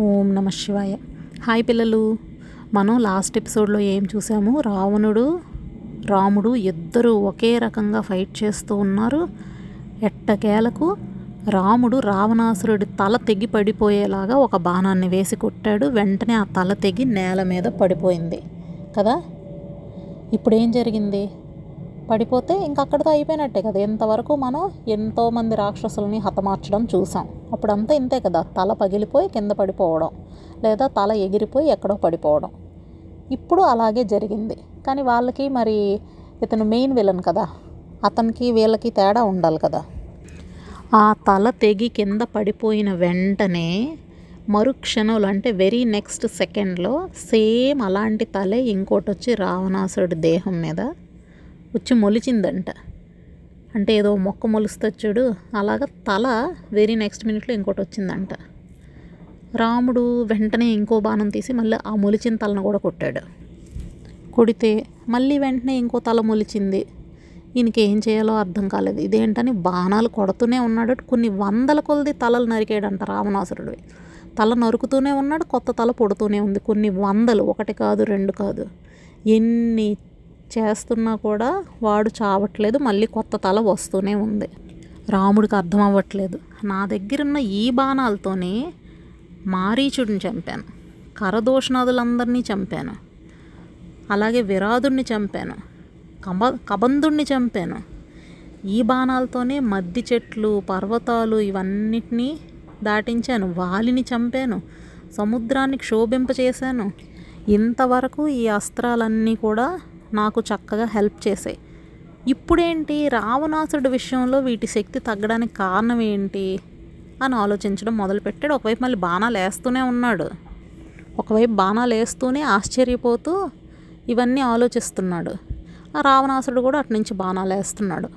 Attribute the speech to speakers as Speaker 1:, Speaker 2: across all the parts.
Speaker 1: ఓం నమ శివాయ. హాయ్ పిల్లలు. మనం లాస్ట్ ఎపిసోడ్లో ఏం చూసాము? రావణుడు రాముడు ఇద్దరు ఒకే రకంగా ఫైట్ చేస్తూ ఉన్నారు. ఎట్టకేలకు రాముడు రావణాసురుడి తల తెగి పడిపోయేలాగా ఒక బాణాన్ని వేసి కొట్టాడు. వెంటనే ఆ తల తెగి నేల మీద పడిపోయింది. కదా? ఇప్పుడు ఏం జరిగింది? పడిపోతే ఇంక అక్కడితో అయిపోయినట్టే కదా. ఇంతవరకు మనం ఎంతోమంది రాక్షసుల్ని హతమార్చడం చూసాం. అప్పుడంతా ఇంతే కదా తల పగిలిపోయి కింద పడిపోవడం లేదా తల ఎగిరిపోయి ఎక్కడో పడిపోవడం. ఇప్పుడు అలాగే జరిగింది. కానీ వాళ్ళకి మరి ఇతను మెయిన్ విలన్ కదా అతనికి వీళ్ళకి తేడా ఉండాలి కదా. ఆ తల తెగి కింద పడిపోయిన వెంటనే మరుక్షణంలో అంటే వెరీ నెక్స్ట్ సెకండ్లో సేమ్ అలాంటి తలే ఇంకోటి వచ్చి రావణాసురుడి దేహం మీద వచ్చి మొలిచిందంట. అంటే ఏదో మొక్క మొలుస్తుంది చూడు అలాగ తల వెరీ నెక్స్ట్ మినిట్లో ఇంకోటి వచ్చిందంట. రాముడు వెంటనే ఇంకో బాణం తీసి మళ్ళీ ఆ మొలిచిన తలను కూడా కొట్టాడు. కొడితే మళ్ళీ వెంటనే ఇంకో తల మొలిచింది. ఈయనకి ఏం చేయాలో అర్థం కాలేదు. ఇదేంటని బాణాలు కొడుతూనే ఉన్నాడు. కొన్ని వందల కొలది తలలు నరికాడంట రావణాసురుడు తల నరుకుతూనే ఉన్నాడు కొత్త తల పొడుతూనే ఉంది. కొన్ని వందలు ఒకటి కాదు రెండు కాదు. ఎన్ని చేస్తున్నా కూడా వాడు చావట్లేదు మళ్ళీ కొత్త తల వస్తూనే ఉంది. రాముడికి అర్థం అవ్వట్లేదు నా దగ్గర ఉన్న ఈ బాణాలతోనే మారీచుడిని చంపాను. కరదోషణాదులందరినీ చంపాను. అలాగే విరాదుడిని చంపాను. కబ కబంధుడిని చంపాను. ఈ బాణాలతోనే మద్ది చెట్లు పర్వతాలు ఇవన్నిటినీ దాటించాను. వాలిని చంపాను. సముద్రాన్ని క్షోభింపచేశాను. ఇంతవరకు ఈ అస్త్రాలన్నీ కూడా నాకు చక్కగా హెల్ప్ చేసాయి. ఇప్పుడేంటి? రావణాసుడు విషయంలో వీటి శక్తి తగ్గడానికి కారణం ఏంటి? అని ఆలోచించడం మొదలుపెట్టాడు. ఒకవైపు మళ్ళీ బాణాలు వేస్తూనే ఉన్నాడు. ఒకవైపు బాణాలు వేస్తూనే ఆశ్చర్యపోతూ ఇవన్నీ ఆలోచిస్తున్నాడు. ఆ రావణాసుడు కూడా అటు నుంచి బాణాలు వేస్తున్నాడు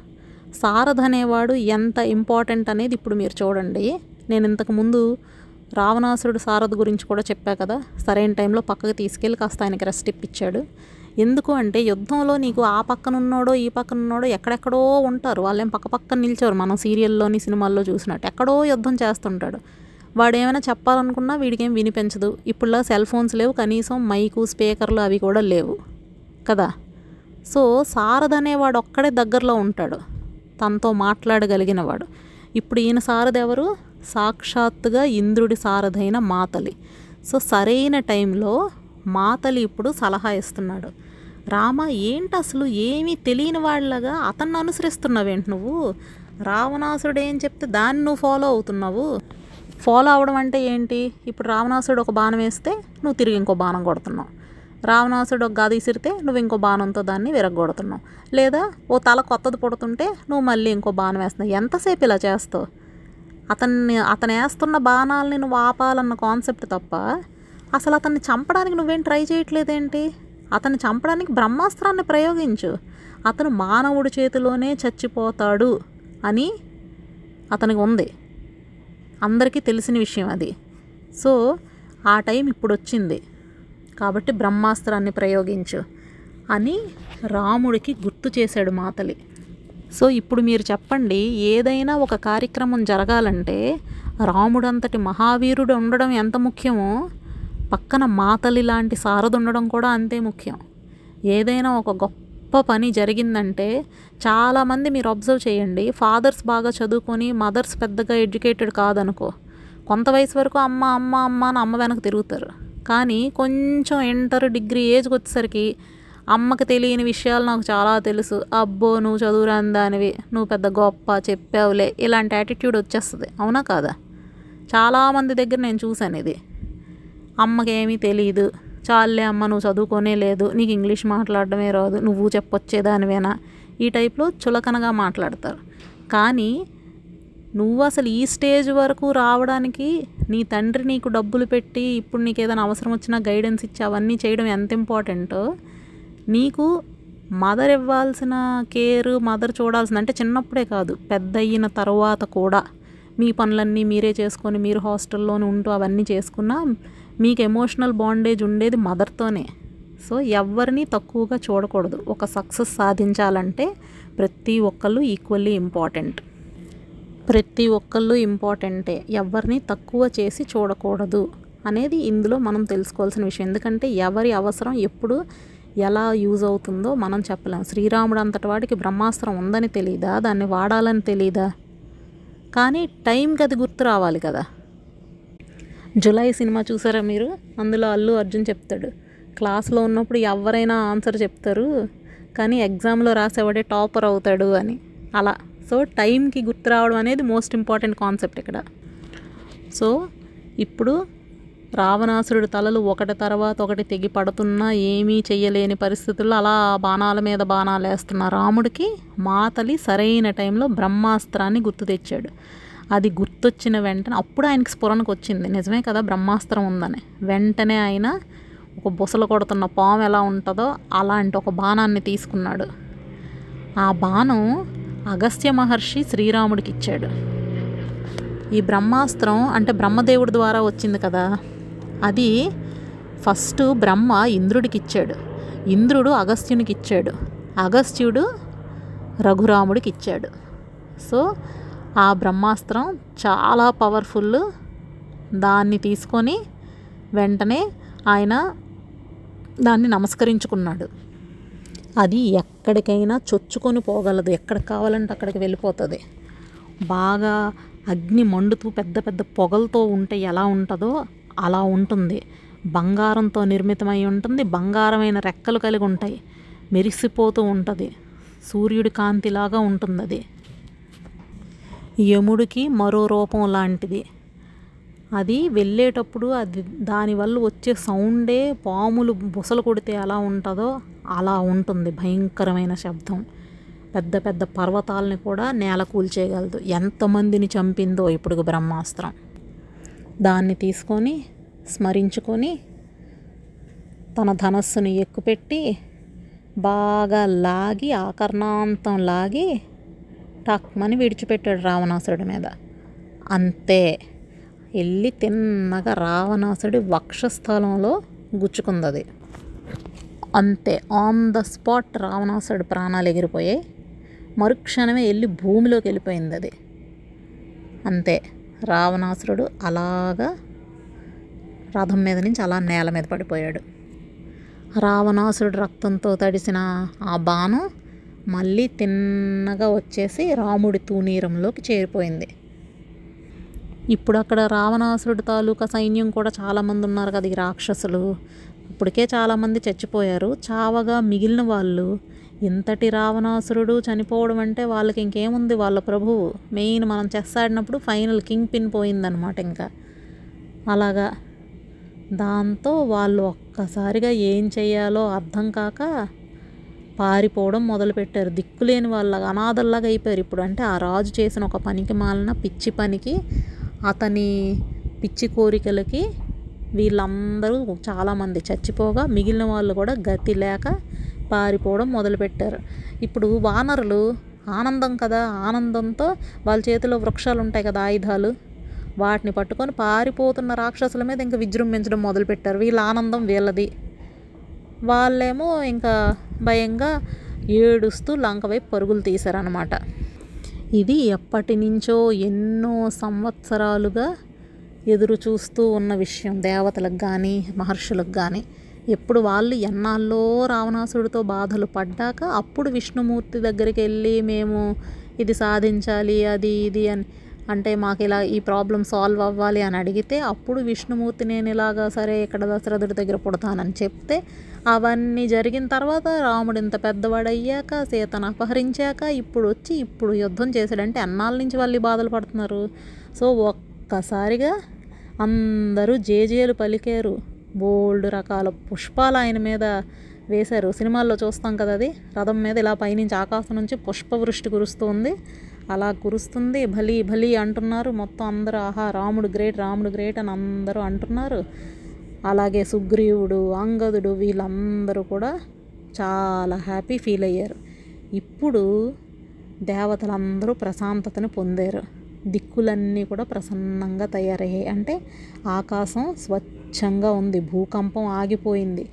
Speaker 1: సారథ అనేవాడు ఎంత ఇంపార్టెంట్ అనేది ఇప్పుడు మీరు చూడండి. నేను ఇంతకు ముందు రావణాసురుడు సారథ గురించి కూడా చెప్పా కదా. సరైన టైంలో పక్కకు తీసుకెళ్ళి కాస్త ఆయనకి రెస్ట్ ఇప్పించాడు. ఎందుకు అంటే యుద్ధంలో నీకు ఆ పక్కన ఉన్నాడో ఈ పక్కన ఉన్నాడో ఎక్కడెక్కడో ఉంటారు. వాళ్ళేం పక్క పక్కన నిల్చోరు మనం సీరియల్లోని సినిమాల్లో చూసినట్టు ఎక్కడో యుద్ధం చేస్తుంటాడు. వాడు ఏమైనా చెప్పాలనుకున్నా వీడికేం వినిపించదు. ఇప్పుడులా సెల్ ఫోన్స్ లేవు. కనీసం మైకు స్పీకర్లు అవి కూడా లేవు. కదా? సో సారథ అనేవాడు ఒక్కడే దగ్గరలో ఉంటాడు. తనతో మాట్లాడగలిగిన వాడు. ఇప్పుడు ఈయన సారథి ఎవరు? సాక్షాత్తుగా ఇంద్రుడి సారథైన మాతలి. సో సరైన టైంలో మాతలి ఇప్పుడు సలహా ఇస్తున్నాడు. రామ ఏంటి అసలు ఏమీ తెలియని వాళ్ళగా అతన్ని అనుసరిస్తున్నావేంటి నువ్వు? రావణాసుడు ఏం చెప్తే దాన్ని నువ్వు ఫాలో అవుతున్నావు? ఫాలో అవడం అంటే ఏంటి? ఇప్పుడు రావణాసుడు ఒక బాణం వేస్తే నువ్వు తిరిగి ఇంకో బాణం కొడుతున్నావు. రావణాసుడు ఒక గది ఇసిరితే నువ్వు ఇంకో బాణంతో దాన్ని విరగొడుతున్నావు లేదా ఓ తల కొత్తది పుడుతుంటే నువ్వు మళ్ళీ ఇంకో బాణం వేస్తున్నావు. ఎంతసేపు ఇలా చేస్తావు? అతన్ని అతను వేస్తున్న బాణాలని నువ్వు ఆపాలన్న కాన్సెప్ట్ తప్ప అసలు అతన్ని చంపడానికి నువ్వేం ట్రై చేయట్లేదేంటి? అతను చంపడానికి బ్రహ్మాస్త్రాన్ని ప్రయోగించు. అతను మానవుడి చేతిలోనే చచ్చిపోతాడు అని అతనికి ఉంది. అందరికీ తెలిసిన విషయం అది. సో ఆ టైం ఇప్పుడు వచ్చింది కాబట్టి బ్రహ్మాస్త్రాన్ని ప్రయోగించు అని రాముడికి గుర్తు చేశాడు మాతలి. సో ఇప్పుడు మీరు చెప్పండి ఏదైనా ఒక కార్యక్రమం జరగాలంటే రాముడంతటి మహావీరుడు ఉండడం ఎంత ముఖ్యమో? పక్కన మాతలి లాంటి సారథి ఉండడం కూడా అంతే ముఖ్యం. ఏదైనా ఒక గొప్ప పని జరిగిందంటే చాలామంది మీరు అబ్జర్వ్ చేయండి. ఫాదర్స్ బాగా చదువుకొని మదర్స్ పెద్దగా ఎడ్యుకేటెడ్ కాదనుకో. కొంత వయసు వరకు అమ్మ అమ్మ అమ్మ అని అమ్మ వెనక తిరుగుతారు. కానీ కొంచెం ఇంటర్ డిగ్రీ ఏజ్కి వచ్చేసరికి అమ్మకి తెలియని విషయాలు నాకు చాలా తెలుసు. అబ్బో నువ్వు చదువురాని దానివి నువ్వు పెద్ద గొప్ప చెప్పావులే. ఇలాంటి యాటిట్యూడ్ వచ్చేస్తుంది. అవునా కాదా? చాలామంది దగ్గర నేను చూశాను ఇది. అమ్మకేమీ తెలియదు చాలే అమ్మ నువ్వు చదువుకోనే లేదు. నీకు ఇంగ్లీష్ మాట్లాడడమే రాదు. నువ్వు చెప్పొచ్చేదానివేనా? ఈ టైప్లో చులకనగా మాట్లాడతారు. కానీ నువ్వు అసలు ఈ స్టేజ్ వరకు రావడానికి నీ తండ్రి నీకు డబ్బులు పెట్టి ఇప్పుడు నీకు ఏదైనా అవసరం వచ్చినా గైడెన్స్ ఇచ్చి అవన్నీ చేయడం ఎంత ఇంపార్టెంటో నీకు మదర్ ఇవ్వాల్సిన కేర్ మదర్ చూడాల్సిన అంటే చిన్నప్పుడే కాదు పెద్ద అయిన తర్వాత కూడా. మీ పనులన్నీ మీరే చేసుకొని మీరు హాస్టల్లోనే ఉంటూ అవన్నీ చేసుకున్నా మీకు ఎమోషనల్ బాండేజ్ ఉండేది మదర్తోనే సో ఎవరిని తక్కువగా చూడకూడదు. ఒక సక్సెస్ సాధించాలంటే ప్రతి ఒక్కళ్ళు ఈక్వల్లీ ఇంపార్టెంట్ ప్రతి ఒక్కళ్ళు ఇంపార్టెంటే ఎవరిని తక్కువ చేసి చూడకూడదు అనేది ఇందులో మనం తెలుసుకోవాల్సిన విషయం. ఎందుకంటే ఎవరి అవసరం ఎప్పుడు ఎలా యూజ్ అవుతుందో మనం చెప్పలేం. శ్రీరాముడు అంతటి వాడికి బ్రహ్మాస్త్రం ఉందని తెలియదా దాన్ని వాడాలని తెలియదా కానీ టైంకి అది గుర్తు రావాలి కదా. జులై సినిమా చూసారా మీరు? అందులో అల్లు అర్జున్ చెప్తాడు. క్లాస్లో ఉన్నప్పుడు ఎవరైనా ఆన్సర్ చెప్తారు. కానీ ఎగ్జామ్లో రాసేవాడే టాపర్ అవుతాడు అని. అలా. సో టైంకి గుర్తు రావడం అనేది మోస్ట్ ఇంపార్టెంట్ కాన్సెప్ట్ ఇక్కడ. సో ఇప్పుడు రావణాసురుడి తలలు ఒకటి తర్వాత ఒకటి తెగి పడుతున్నా ఏమీ చెయ్యలేని పరిస్థితుల్లో అలా బాణాల మీద బాణాలు వేస్తున్న రాముడికి మాతలి సరైన టైంలో బ్రహ్మాస్త్రాన్ని గుర్తు తెచ్చాడు. అది గుర్తొచ్చిన వెంటనే అప్పుడు ఆయనకి స్ఫురణకు వచ్చింది. నిజమే కదా బ్రహ్మాస్త్రం ఉందని. వెంటనే ఆయన ఒక బుసలు కొడుతున్న పాము ఎలా ఉంటుందో అలాంటి ఒక బాణాన్ని తీసుకున్నాడు. ఆ బాణం అగస్త్య మహర్షి శ్రీరాముడికి ఇచ్చాడు. ఈ బ్రహ్మాస్త్రం అంటే బ్రహ్మదేవుడి ద్వారా వచ్చింది కదా. అది ఫస్ట్ బ్రహ్మ ఇంద్రుడికి ఇచ్చాడు. ఇంద్రుడు అగస్త్యునికి ఇచ్చాడు. అగస్త్యుడు రఘురాముడికి ఇచ్చాడు. సో ఆ బ్రహ్మాస్త్రం చాలా పవర్ఫుల్. దాన్ని తీసుకొని వెంటనే ఆయన దాన్ని నమస్కరించుకున్నాడు. అది ఎక్కడికైనా చొచ్చుకొని పోగలదు. ఎక్కడికి కావాలంటే అక్కడికి వెళ్ళిపోతుంది. బాగా అగ్ని మండుతూ పెద్ద పెద్ద పొగలతో ఉంటే ఎలా ఉంటుందో అలా ఉంటుంది. బంగారంతో నిర్మితమై ఉంటుంది. బంగారమైన రెక్కలు కలిగి ఉంటాయి. మెరిసిపోతూ ఉంటుంది. సూర్యుడి కాంతిలాగా ఉంటుంది అది యముడికి మరో రూపం లాంటిది. అది వెళ్ళేటప్పుడు అది దానివల్ల వచ్చే సౌండే పాములు బుసలు కొడితే ఎలా ఉంటుందో అలా ఉంటుంది భయంకరమైన శబ్దం. పెద్ద పెద్ద పర్వతాలని కూడా నేల కూల్చేయగలదు. ఎంతమందిని చంపిందో ఇప్పుడు బ్రహ్మాస్త్రం. దాన్ని తీసుకొని స్మరించుకొని తన ధనస్సుని ఎక్కుపెట్టి బాగా లాగి ఆకర్ణాంతం లాగి టక్మని విడిచిపెట్టాడు రావణాసురుడి మీద. అంతే. వెళ్ళి తిన్నగా రావణాసుడి వక్షస్థలంలో గుచ్చుకుందది. అంతే. ఆన్ ద స్పాట్ రావణాసుడి ప్రాణాలు ఎగిరిపోయాయి మరుక్షణమే వెళ్ళి భూమిలోకి వెళ్ళిపోయింది అది అంతే. రావణాసురుడు అలాగా రథం మీద నుంచి అలా నేల మీద పడిపోయాడు. రావణాసురుడు రక్తంతో తడిసిన ఆ బాణం మళ్ళీ తిన్నగా వచ్చేసి రాముడి తూనీరంలోకి చేరిపోయింది. ఇప్పుడు అక్కడ రావణాసురుడు తాలూకా సైన్యం కూడా చాలామంది ఉన్నారు కదా ఈ రాక్షసులు. ఇప్పటికే చాలామంది చచ్చిపోయారు. చావగా మిగిలిన వాళ్ళు ఇంతటి రావణాసురుడు చనిపోవడం అంటే వాళ్ళకి ఇంకేముంది? వాళ్ళ ప్రభువు. మెయిన్ మనం చెస్ ఆడినప్పుడు ఫైనల్ కింగ్ పిన్ పోయిందనమాట ఇంకా. అలాగా. దాంతో వాళ్ళు ఒక్కసారిగా ఏం చేయాలో అర్థం కాక పారిపోవడం మొదలుపెట్టారు. దిక్కులేని వాళ్ళగా అనాథల్లాగా అయిపోయారు ఇప్పుడు. అంటే ఆ రాజు చేసిన ఒక పనికి మాలిన పిచ్చి పనికి అతని పిచ్చి కోరికలకి వీళ్ళందరూ చాలామంది చచ్చిపోగా మిగిలిన వాళ్ళు కూడా గతి లేక పారిపోవడం మొదలుపెట్టారు. ఇప్పుడు వానరులు ఆనందం కదా? ఆనందంతో వాళ్ళ చేతిలో వృక్షాలు ఉంటాయి కదా ఆయుధాలు? వాటిని పట్టుకొని పారిపోతున్న రాక్షసుల మీద ఇంకా విజృంభించడం మొదలుపెట్టారు. వీళ్ళ ఆనందం వీళ్ళది. వాళ్ళేమో ఇంకా భయంగా ఏడుస్తూ లంక వైపు పరుగులు తీశారనమాట ఇది ఎప్పటి నుంచో ఎన్నో సంవత్సరాలుగా ఎదురు చూస్తూ ఉన్న విషయం. దేవతలకు కానీ మహర్షులకు కానీ ఎప్పుడు వాళ్ళు ఎన్నాళ్ళో రావణాసుడితో బాధలు పడ్డాక అప్పుడు విష్ణుమూర్తి దగ్గరికి వెళ్ళి మేము ఇది సాధించాలి అది ఇది అని అంటే మాకు ఇలా ఈ ప్రాబ్లం సాల్వ్ అవ్వాలి అని అడిగితే అప్పుడు విష్ణుమూర్తి నేను ఇలాగా సరే ఇక్కడ దశరథుడి దగ్గర పుడతానని చెప్తే అవన్నీ జరిగిన తర్వాత రాముడు ఇంత పెద్దవాడయ్యాక సీతను అపహరించాక ఇప్పుడు వచ్చి ఇప్పుడు యుద్ధం చేశాడంటే అన్నాళ్ళ నుంచి వాళ్ళు బాధలు పడుతున్నారు? సో ఒక్కసారిగా అందరూ జేజేలు పలికారు. బోల్డ్ రకాల పుష్పాలు ఆయన మీద వేశారు. సినిమాల్లో చూస్తాం కదా అది. రథం మీద ఇలా పైనుంచి ఆకాశం నుంచి పుష్పవృష్టి కురుస్తుంది అలా కురుస్తుంది. భలీ భలీ అంటున్నారు. మొత్తం అందరూ ఆహా రాముడు గ్రేట్ రాముడు గ్రేట్ అని అందరూ అంటున్నారు. అలాగే సుగ్రీవుడు అంగదుడు వీళ్ళందరూ కూడా చాలా హ్యాపీ ఫీల్ అయ్యారు. ఇప్పుడు దేవతలందరూ ప్రశాంతతను పొందారు. దిక్కులన్నీ కూడా ప్రసన్నంగా తయారయ్యాయి. అంటే ఆకాశం స్వచ్ఛంగా ఉంది. భూకంపం ఆగిపోయింది.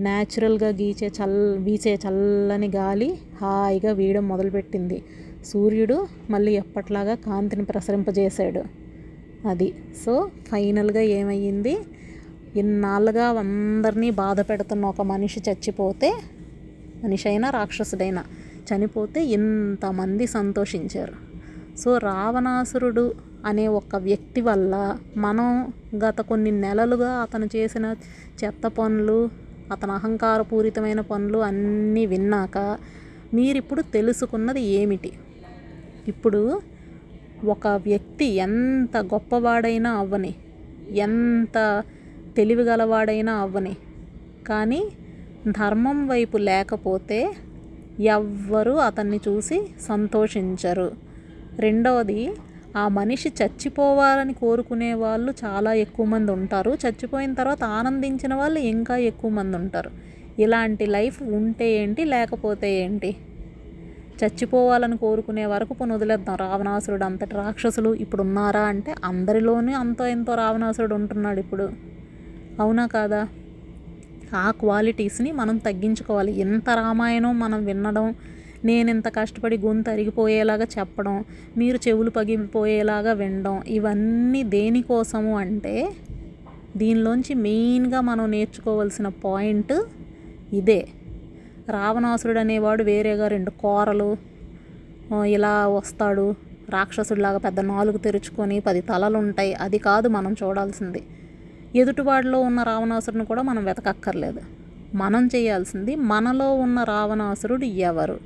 Speaker 1: న్యాచురల్గా గీచే చల్ వీచే చల్లని గాలి హాయిగా వీయడం మొదలుపెట్టింది. సూర్యుడు మళ్ళీ ఎప్పట్లాగా కాంతిని ప్రసరింపజేశాడు. అది. సో ఫైనల్గా ఏమయ్యింది? ఇన్నాళ్ళుగా అందరినీ బాధ పెడుతున్న ఒక మనిషి చచ్చిపోతే మనిషి అయినా రాక్షసుడైనా చనిపోతే ఇంతమంది సంతోషించారు. సో రావణాసురుడు అనే ఒక వ్యక్తి వల్ల మనం గత కొన్ని నెలలుగా అతను చేసిన చెత్త పనులు అతను అహంకారపూరితమైన పనులు అన్నీ విన్నాక మీరిప్పుడు తెలుసుకున్నది ఏమిటి? ఇప్పుడు ఒక వ్యక్తి ఎంత గొప్పవాడైనా అవ్వని ఎంత తెలివిగలవాడైనా అవ్వని. కానీ ధర్మం వైపు లేకపోతే ఎవ్వరూ అతన్ని చూసి సంతోషించరు. రెండవది ఆ మనిషి చచ్చిపోవాలని కోరుకునే వాళ్ళు చాలా ఎక్కువ మంది ఉంటారు. చచ్చిపోయిన తర్వాత ఆనందించిన వాళ్ళు ఇంకా ఎక్కువ మంది ఉంటారు. ఇలాంటి లైఫ్ ఉంటే ఏంటి లేకపోతే ఏంటి? చచ్చిపోవాలని కోరుకునే వరకు పోనీ వదిలేద్దాం. రావణాసురుడు అంతటి రాక్షసులు ఇప్పుడు ఉన్నారా అంటే అందరిలోనే అంతో ఎంతో రావణాసురుడు ఉంటున్నాడు ఇప్పుడు. అవునా కాదా? ఆ క్వాలిటీస్ని మనం తగ్గించుకోవాలి. ఎంత రామాయణం మనం వినడం నేను ఇంత కష్టపడి గొంతు అరిగిపోయేలాగా చెప్పడం మీరు చెవులు పగిలిపోయేలాగా వినడం ఇవన్నీ దేనికోసము అంటే దీనిలోంచి మెయిన్గా మనం నేర్చుకోవాల్సిన పాయింట్ ఇదే. రావణాసురుడు అనేవాడు వేరేగా రెండు కోరలు ఇలా వస్తాడు. రాక్షసుడిలాగా పెద్ద నాలుగు తెరుచుకొని పది తలలు ఉంటాయి అది కాదు మనం చూడాల్సింది. ఎదుటివాడిలో ఉన్న రావణాసురుని కూడా మనం వెతకక్కర్లేదు. మనం చేయాల్సింది మనలో ఉన్న రావణాసురుడు ఎవరు?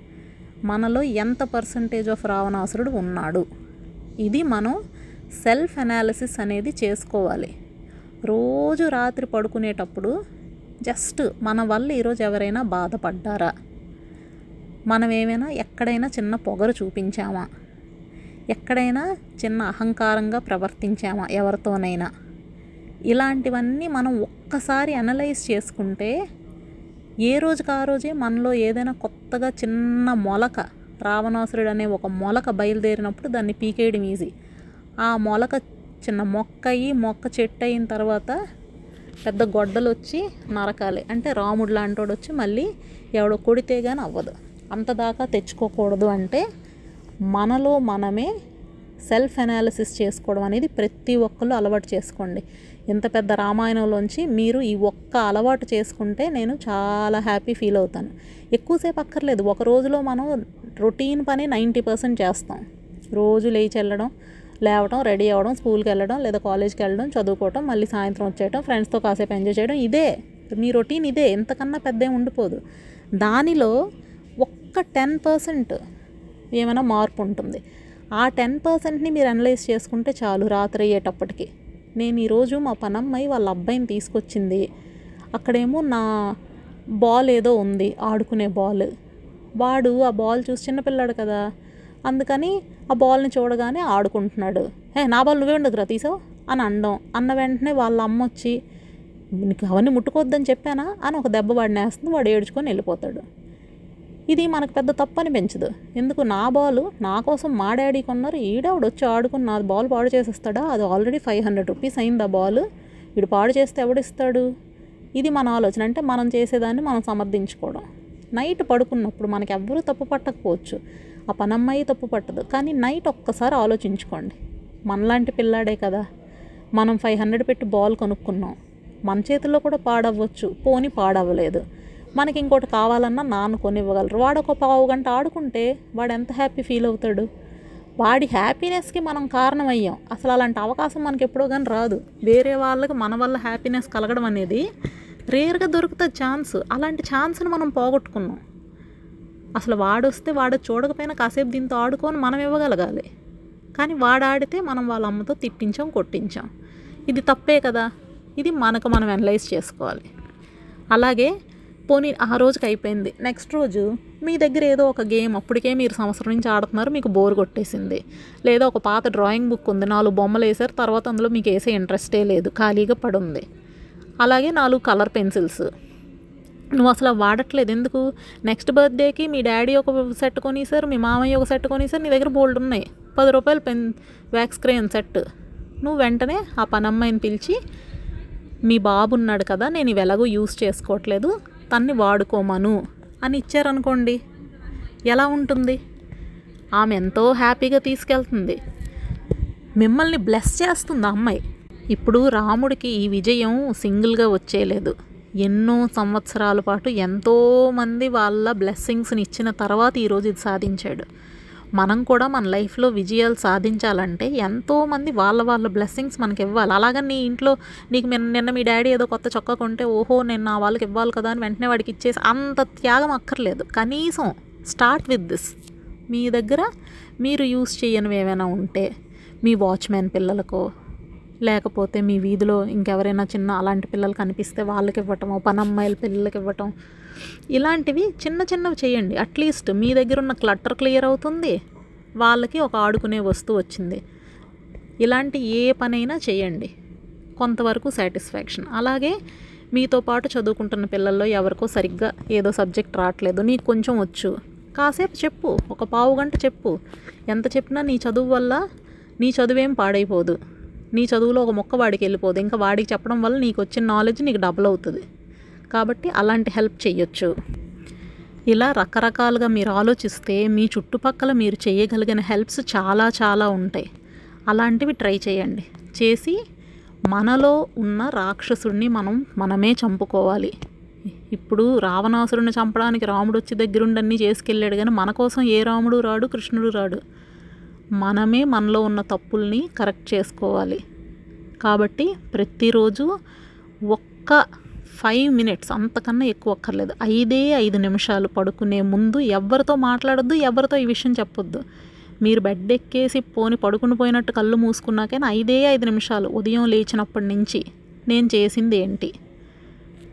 Speaker 1: మనలో ఎంత పర్సంటేజ్ ఆఫ్ రావణాసురుడు ఉన్నాడు? ఇది మనం సెల్ఫ్ అనాలిసిస్ అనేది చేసుకోవాలి. రోజు రాత్రి పడుకునేటప్పుడు జస్ట్ మన వల్ల ఈరోజు ఎవరైనా బాధపడ్డారా? మనం ఏమైనా ఎక్కడైనా చిన్న పొగరు చూపించామా? ఎక్కడైనా చిన్న అహంకారంగా ప్రవర్తించామా ఎవరితోనైనా? ఇలాంటివన్నీ మనం ఒక్కసారి అనలైజ్ చేసుకుంటే ఏ రోజుకి ఆ రోజే మనలో ఏదైనా కొత్తగా చిన్న మొలక రావణాసురుడు అనే ఒక మొలక బయలుదేరినప్పుడు దాన్ని పీకేయడం ఈజీ ఆ మొలక చిన్న మొక్క అయ్యి మొక్క చెట్టు అయిన తర్వాత పెద్ద గొడ్డలు వచ్చి నరకాలి. అంటే రాముడు లాంటోడు వచ్చి మళ్ళీ ఎవడో కొడితే కానీ అవ్వదు. అంత దాకా తెచ్చుకోకూడదు అంటే మనలో మనమే సెల్ఫ్ అనాలిసిస్ చేసుకోవడం అనేది ప్రతి ఒక్కరు అలవాటు చేసుకోండి. ఇంత పెద్ద రామాయణంలోంచి మీరు ఈ ఒక్క అలవాటు చేసుకుంటే నేను చాలా హ్యాపీ ఫీల్ అవుతాను. ఎక్కువసేపు అక్కర్లేదు. ఒక రోజులో మనం రొటీన్ పని నైంటీ పర్సెంట్ చేస్తాం. రోజు లేచి వెళ్ళడం లేవడం రెడీ అవ్వడం స్కూల్కి వెళ్ళడం లేదా కాలేజ్కి వెళ్ళడం చదువుకోవడం మళ్ళీ సాయంత్రం వచ్చేయడం ఫ్రెండ్స్తో కాసేపు ఎంజాయ్ చేయడం ఇదే. మీ రొటీన్ ఇదే. ఎంతకన్నా పెద్ద ఉండిపోదు. దానిలో ఒక్క టెన్ పర్సెంట్ ఏమైనా మార్పు ఉంటుంది. ఆ టెన్ పర్సెంట్ని మీరు అనలైజ్ చేసుకుంటే చాలు రాత్రి అయ్యేటప్పటికి. నేను ఈరోజు మా పనమ్మాయి వాళ్ళ అబ్బాయిని తీసుకొచ్చింది. అక్కడేమో నా బాల్ ఏదో ఉంది ఆడుకునే బాల్. వాడు ఆ బాల్ చూసి చిన్నపిల్లాడు కదా. అందుకని ఆ బాల్ని చూడగానే ఆడుకుంటున్నాడు. ఏ నా బాల్ నువ్వే ఉండదురా తీసావు? అని అనడం అన్న వెంటనే వాళ్ళ అమ్మ వచ్చి నీకు అవన్నీ ముట్టుకోవద్దని చెప్పానా? అని ఒక దెబ్బ వాడినేస్తుంది వాడు ఏడ్చుకొని వెళ్ళిపోతాడు. ఇది మనకు పెద్ద తప్పని పెంచదు ఎందుకు? నా బాల్ నా కోసం మా డాడీ కొన్నారు ఈడావిడ వచ్చి ఆడుకుని నా బాల్ పాడు చేసేస్తాడా? అది ఆల్రెడీ ఫైవ్ హండ్రెడ్ రూపీస్ అయింది ఆ బాల్. వీడు పాడు చేస్తే ఎవడిస్తాడు? ఇది మన ఆలోచన. అంటే మనం చేసేదాన్ని మనం సమర్థించుకోవడం. నైట్ పడుకున్నప్పుడు మనకి ఎవ్వరూ తప్పు పట్టకపోవచ్చు. ఆ పనమ్మాయి తప్పు పట్టదు. కానీ నైట్ ఒక్కసారి ఆలోచించుకోండి. మనలాంటి పిల్లాడే కదా. మనం ఫైవ్ హండ్రెడ్ పెట్టి బాల్ కొనుక్కున్నాం. మన చేతిలో కూడా పాడవ్వచ్చు. పోని పాడవ్వలేదు. మనకి ఇంకోటి కావాలన్నా నాన్న కొనివ్వగలరు. వాడు ఒక పావు గంట ఆడుకుంటే వాడు ఎంత హ్యాపీ ఫీల్ అవుతాడు? వాడి హ్యాపీనెస్కి మనం కారణమయ్యాం. అసలు అలాంటి అవకాశం మనకి ఎప్పుడో కానీ రాదు. వేరే వాళ్ళకి మన వల్ల హ్యాపీనెస్ కలగడం అనేది రేర్గా దొరుకుతుంది ఛాన్స్. అలాంటి ఛాన్స్ని మనం పోగొట్టుకున్నాం. అసలు వాడు వస్తే వాడు చూడకపోయినా కాసేపు దీంతో ఆడుకొని మనం ఇవ్వగలగాలి. కానీ వాడు ఆడితే మనం వాళ్ళ అమ్మతో తిట్టించాం కొట్టించాం. ఇది తప్పే కదా. ఇది మనకు మనం అనలైజ్ చేసుకోవాలి. అలాగే పోనీ ఆ రోజుకి అయిపోయింది. నెక్స్ట్ రోజు మీ దగ్గర ఏదో ఒక గేమ్ అప్పటికే మీరు సంవత్సరం నుంచి ఆడుతున్నారు మీకు బోర్ కొట్టేసింది. లేదా ఒక పాత డ్రాయింగ్ బుక్ ఉంది నాలుగు బొమ్మలు వేసారు తర్వాత అందులో మీకు వేసే ఇంట్రెస్టే లేదు ఖాళీగా పడుంది. అలాగే నాలుగు కలర్ పెన్సిల్స్. నువ్వు అసలు వాడట్లేదు. ఎందుకు? నెక్స్ట్ బర్త్డేకి మీ డాడీ ఒక సెట్ కొనిసారు మీ మామయ్య ఒక సెట్ కొనిసారు నీ దగ్గర బోల్డ్ ఉన్నాయి. పది రూపాయలు పెన్ వ్యాక్స్ క్రేయన్ సెట్. నువ్వు వెంటనే ఆ పనమ్మాయిని పిలిచి మీ బాబు ఉన్నాడు కదా నేను ఇవి ఎలాగో యూస్ చేసుకోవట్లేదు తన్ని వాడుకోమను అని ఇచ్చారనుకోండి. ఎలా ఉంటుంది? ఆమె ఎంతో హ్యాపీగా తీసుకెళ్తుంది. మిమ్మల్ని బ్లెస్ చేస్తుంది ఆ అమ్మాయి. ఇప్పుడు రాముడికి ఈ విజయం సింగిల్గా వచ్చేయలేదు. ఎన్నో సంవత్సరాల పాటు ఎంతోమంది వాళ్ళ బ్లెస్సింగ్స్ని ఇచ్చిన తర్వాత ఈరోజు ఇది సాధించాడు. మనం కూడా మన లైఫ్లో విజయాలు సాధించాలంటే ఎంతోమంది వాళ్ళ వాళ్ళ బ్లెస్సింగ్స్ మనకి ఇవ్వాలి. అలాగని నీ ఇంట్లో నీకు నిన్న మీ డాడీ ఏదో కొత్త చొక్కా కొంటే ఓహో నేను నా వాళ్ళకి ఇవ్వాలి కదా అని వెంటనే వాడికి ఇచ్చేసి అంత త్యాగం అక్కర్లేదు. కనీసం స్టార్ట్ విత్ దిస్ మీ దగ్గర మీరు యూస్ చేయనివి ఏమైనా ఉంటే మీ వాచ్మెన్ పిల్లలకో లేకపోతే మీ వీధిలో ఇంకెవరైనా చిన్న అలాంటి పిల్లలు కనిపిస్తే వాళ్ళకి ఇవ్వటం పనమ్మాయిల పిల్లలకి ఇవ్వటం ఇలాంటివి చిన్న చిన్నవి చేయండి. అట్లీస్ట్ మీ దగ్గర ఉన్న క్లట్టర్ క్లియర్ అవుతుంది. వాళ్ళకి ఒక ఆడుకునే వస్తువు వచ్చింది. ఇలాంటి ఏ పనైనా చేయండి. కొంతవరకు సాటిస్ఫాక్షన్ అలాగే మీతో పాటు చదువుకుంటున్న పిల్లల్లో ఎవరికో సరిగ్గా ఏదో సబ్జెక్ట్ రావట్లేదు. నీకు కొంచెం వచ్చు. కాసేపు చెప్పు. ఒక పావు గంట చెప్పు. ఎంత చెప్పినా నీ చదువు వల్ల నీ చదువేం పాడైపోదు. నీ చదువులో ఒక మొక్క వాడికి వెళ్ళిపోదు. ఇంకా వాడికి చెప్పడం వల్ల నీకు వచ్చిన నాలెడ్జ్ నీకు డబుల్ అవుతుంది. కాబట్టి అలాంటి హెల్ప్ చేయొచ్చు ఇలా రకరకాలుగా మీరు ఆలోచిస్తే మీ చుట్టుపక్కల మీరు చేయగలిగిన హెల్ప్స్ చాలా చాలా ఉంటాయి. అలాంటివి ట్రై చేయండి. చేసి మనలో ఉన్న రాక్షసుడిని మనం మనమే చంపుకోవాలి. ఇప్పుడు రావణాసురుని చంపడానికి రాముడు వచ్చి దగ్గరుండన్నీ చేసుకెళ్ళాడు కానీ మన కోసం ఏ రాముడు రాడు కృష్ణుడు రాడు. మనమే మనలో ఉన్న తప్పుల్ని కరెక్ట్ చేసుకోవాలి. కాబట్టి ప్రతిరోజు ఒక్క ఫైవ్ మినిట్స్ అంతకన్నా ఎక్కువ అక్కర్లేదు. ఐదే ఐదు నిమిషాలు పడుకునే ముందు ఎవరితో మాట్లాడొద్దు ఎవరితో ఈ విషయం చెప్పొద్దు. మీరు బెడ్ ఎక్కేసి పోని పడుకుని పోయినట్టు కళ్ళు మూసుకున్నాకైనా ఐదే ఐదు నిమిషాలు ఉదయం లేచినప్పటి నుంచి నేను చేసింది ఏంటి?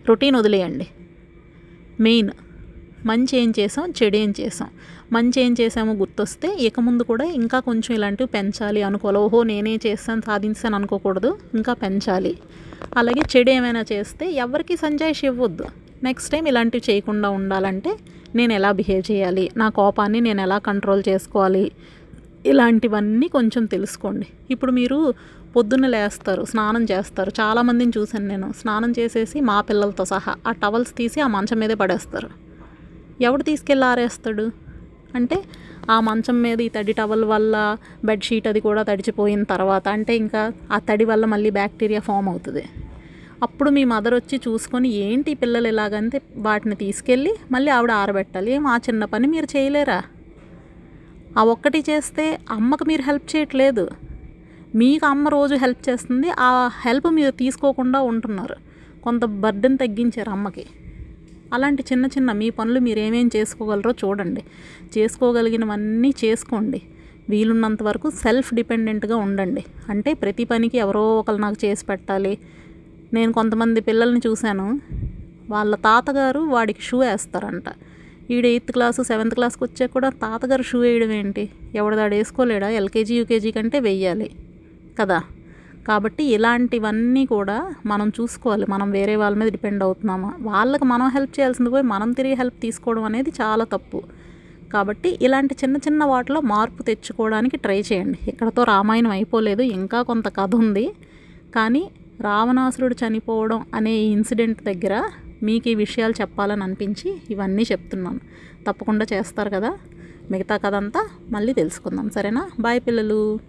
Speaker 1: రొటీన్ వదిలేయండి. మెయిన్ మంచి ఏం చేసాం చెడు ఏం చేసాం? మంచి ఏం చేసామో గుర్తొస్తే ఇక ముందు కూడా ఇంకా కొంచెం ఇలాంటివి పెంచాలి అనుకోవాలి. ఓహో నేనే చేస్తాను సాధించాను అనుకోకూడదు. ఇంకా పెంచాలి. అలాగే చెడు ఏమైనా చేస్తే ఎవరికి సంజాయిషి ఇవ్వద్దు. నెక్స్ట్ టైం ఇలాంటివి చేయకుండా ఉండాలంటే నేను ఎలా బిహేవ్ చేయాలి? నా కోపాన్ని నేను ఎలా కంట్రోల్ చేసుకోవాలి? ఇలాంటివన్నీ కొంచెం తెలుసుకోండి. ఇప్పుడు మీరు పొద్దున్న లేస్తారు స్నానం చేస్తారు. చాలామందిని చూశాను నేను. స్నానం చేసేసి మా పిల్లలతో సహా ఆ టవల్స్ తీసి ఆ మంచం మీదే పడేస్తారు. ఎవడు తీసుకెళ్ళి ఆరేస్తాడు? అంటే ఆ మంచం మీద ఈ తడి టవల్ వల్ల బెడ్షీట్ అది కూడా తడిచిపోయిన తర్వాత అంటే ఇంకా ఆ తడి వల్ల మళ్ళీ బ్యాక్టీరియా ఫామ్ అవుతుంది. అప్పుడు మీ మదర్ వచ్చి చూసుకొని ఏంటి పిల్లలు ఇలాగంటే వాటిని తీసుకెళ్ళి మళ్ళీ ఆవిడ ఆరబెట్టాలి. ఏం ఆ చిన్న పని మీరు చేయలేరా? ఆ ఒక్కటి చేస్తే అమ్మకు మీరు హెల్ప్ చేయట్లేదు. మీకు అమ్మ రోజు హెల్ప్ చేస్తుంది. ఆ హెల్ప్ మీరు తీసుకోకుండా ఉంటున్నారు. కొంత బర్డెన్ తగ్గించారు అమ్మకి. అలాంటి చిన్న చిన్న మీ పనులు మీరు ఏమేం చేసుకోగలరో చూడండి. చేసుకోగలిగినవన్నీ చేసుకోండి. వీలున్నంత వరకు సెల్ఫ్ డిపెండెంట్గా ఉండండి. అంటే ప్రతి పనికి ఎవరో ఒకరు నాకు చేసి పెట్టాలి. నేను కొంతమంది పిల్లల్ని చూశాను. వాళ్ళ తాతగారు వాడికి షూ వేస్తారంట. ఈడు ఎయిత్ క్లాసు సెవెంత్ క్లాస్కి వచ్చే కూడా తాతగారు షూ వేయడం ఏంటి ఎవడదాడు వేసుకోలేడా? ఎల్కేజీ యూకేజీ కంటే వెయ్యాలి. కదా? కాబట్టి ఇలాంటివన్నీ కూడా మనం చూసుకోవాలి. మనం వేరే వాళ్ళ మీద డిపెండ్ అవుతున్నామా? వాళ్ళకి మనం హెల్ప్ చేయాల్సింది పోయి మనం తిరిగి హెల్ప్ తీసుకోవడం అనేది చాలా తప్పు. కాబట్టి ఇలాంటి చిన్న చిన్న వాటిలో మార్పు తెచ్చుకోవడానికి ట్రై చేయండి. ఇక్కడతో రామాయణం అయిపోలేదు ఇంకా కొంత కథ ఉంది. కానీ రావణాసురుడు చనిపోవడం అనే ఇన్సిడెంట్ దగ్గర మీకు ఈ విషయాలు చెప్పాలని అనిపించి ఇవన్నీ చెప్తున్నాను. తప్పకుండా చేస్తారు కదా. మిగతా కథ అంతా మళ్ళీ తెలుసుకుందాం. సరేనా? బాయ్ పిల్లలు.